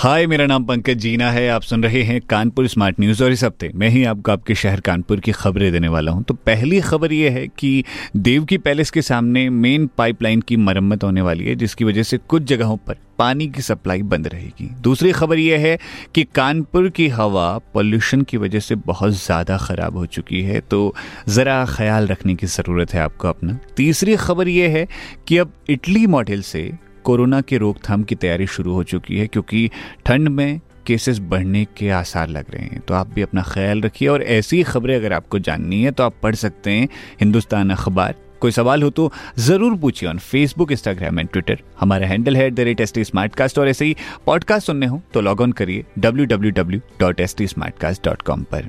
हाय, मेरा नाम पंकज जीना है। आप सुन रहे हैं कानपुर स्मार्ट न्यूज़ और इस हफ़्ते मैं ही आपको आपके शहर कानपुर की खबरें देने वाला हूँ। तो पहली खबर यह है कि देवकी पैलेस के सामने मेन पाइपलाइन की मरम्मत होने वाली है, जिसकी वजह से कुछ जगहों पर पानी की सप्लाई बंद रहेगी। दूसरी खबर यह है कि कानपुर की हवा पोल्यूशन की वजह से बहुत ज़्यादा ख़राब हो चुकी है तो ज़रा ख्याल रखने की ज़रूरत है आपको अपना। तीसरी खबर यह है कि अब इटली मॉडल से कोरोना के रोकथाम की तैयारी शुरू हो चुकी है, क्योंकि ठंड में केसेस बढ़ने के आसार लग रहे हैं। तो आप भी अपना ख्याल रखिए, और ऐसी खबरें अगर आपको जाननी है तो आप पढ़ सकते हैं हिंदुस्तान अखबार। कोई सवाल हो तो ज़रूर पूछिए on Facebook Instagram and Twitter हमारा हैंडल है एट द रेट एस और ऐसे ही पॉडकास्ट सुनने हो तो लॉग ऑन करिए W W W dot S T dot com पर।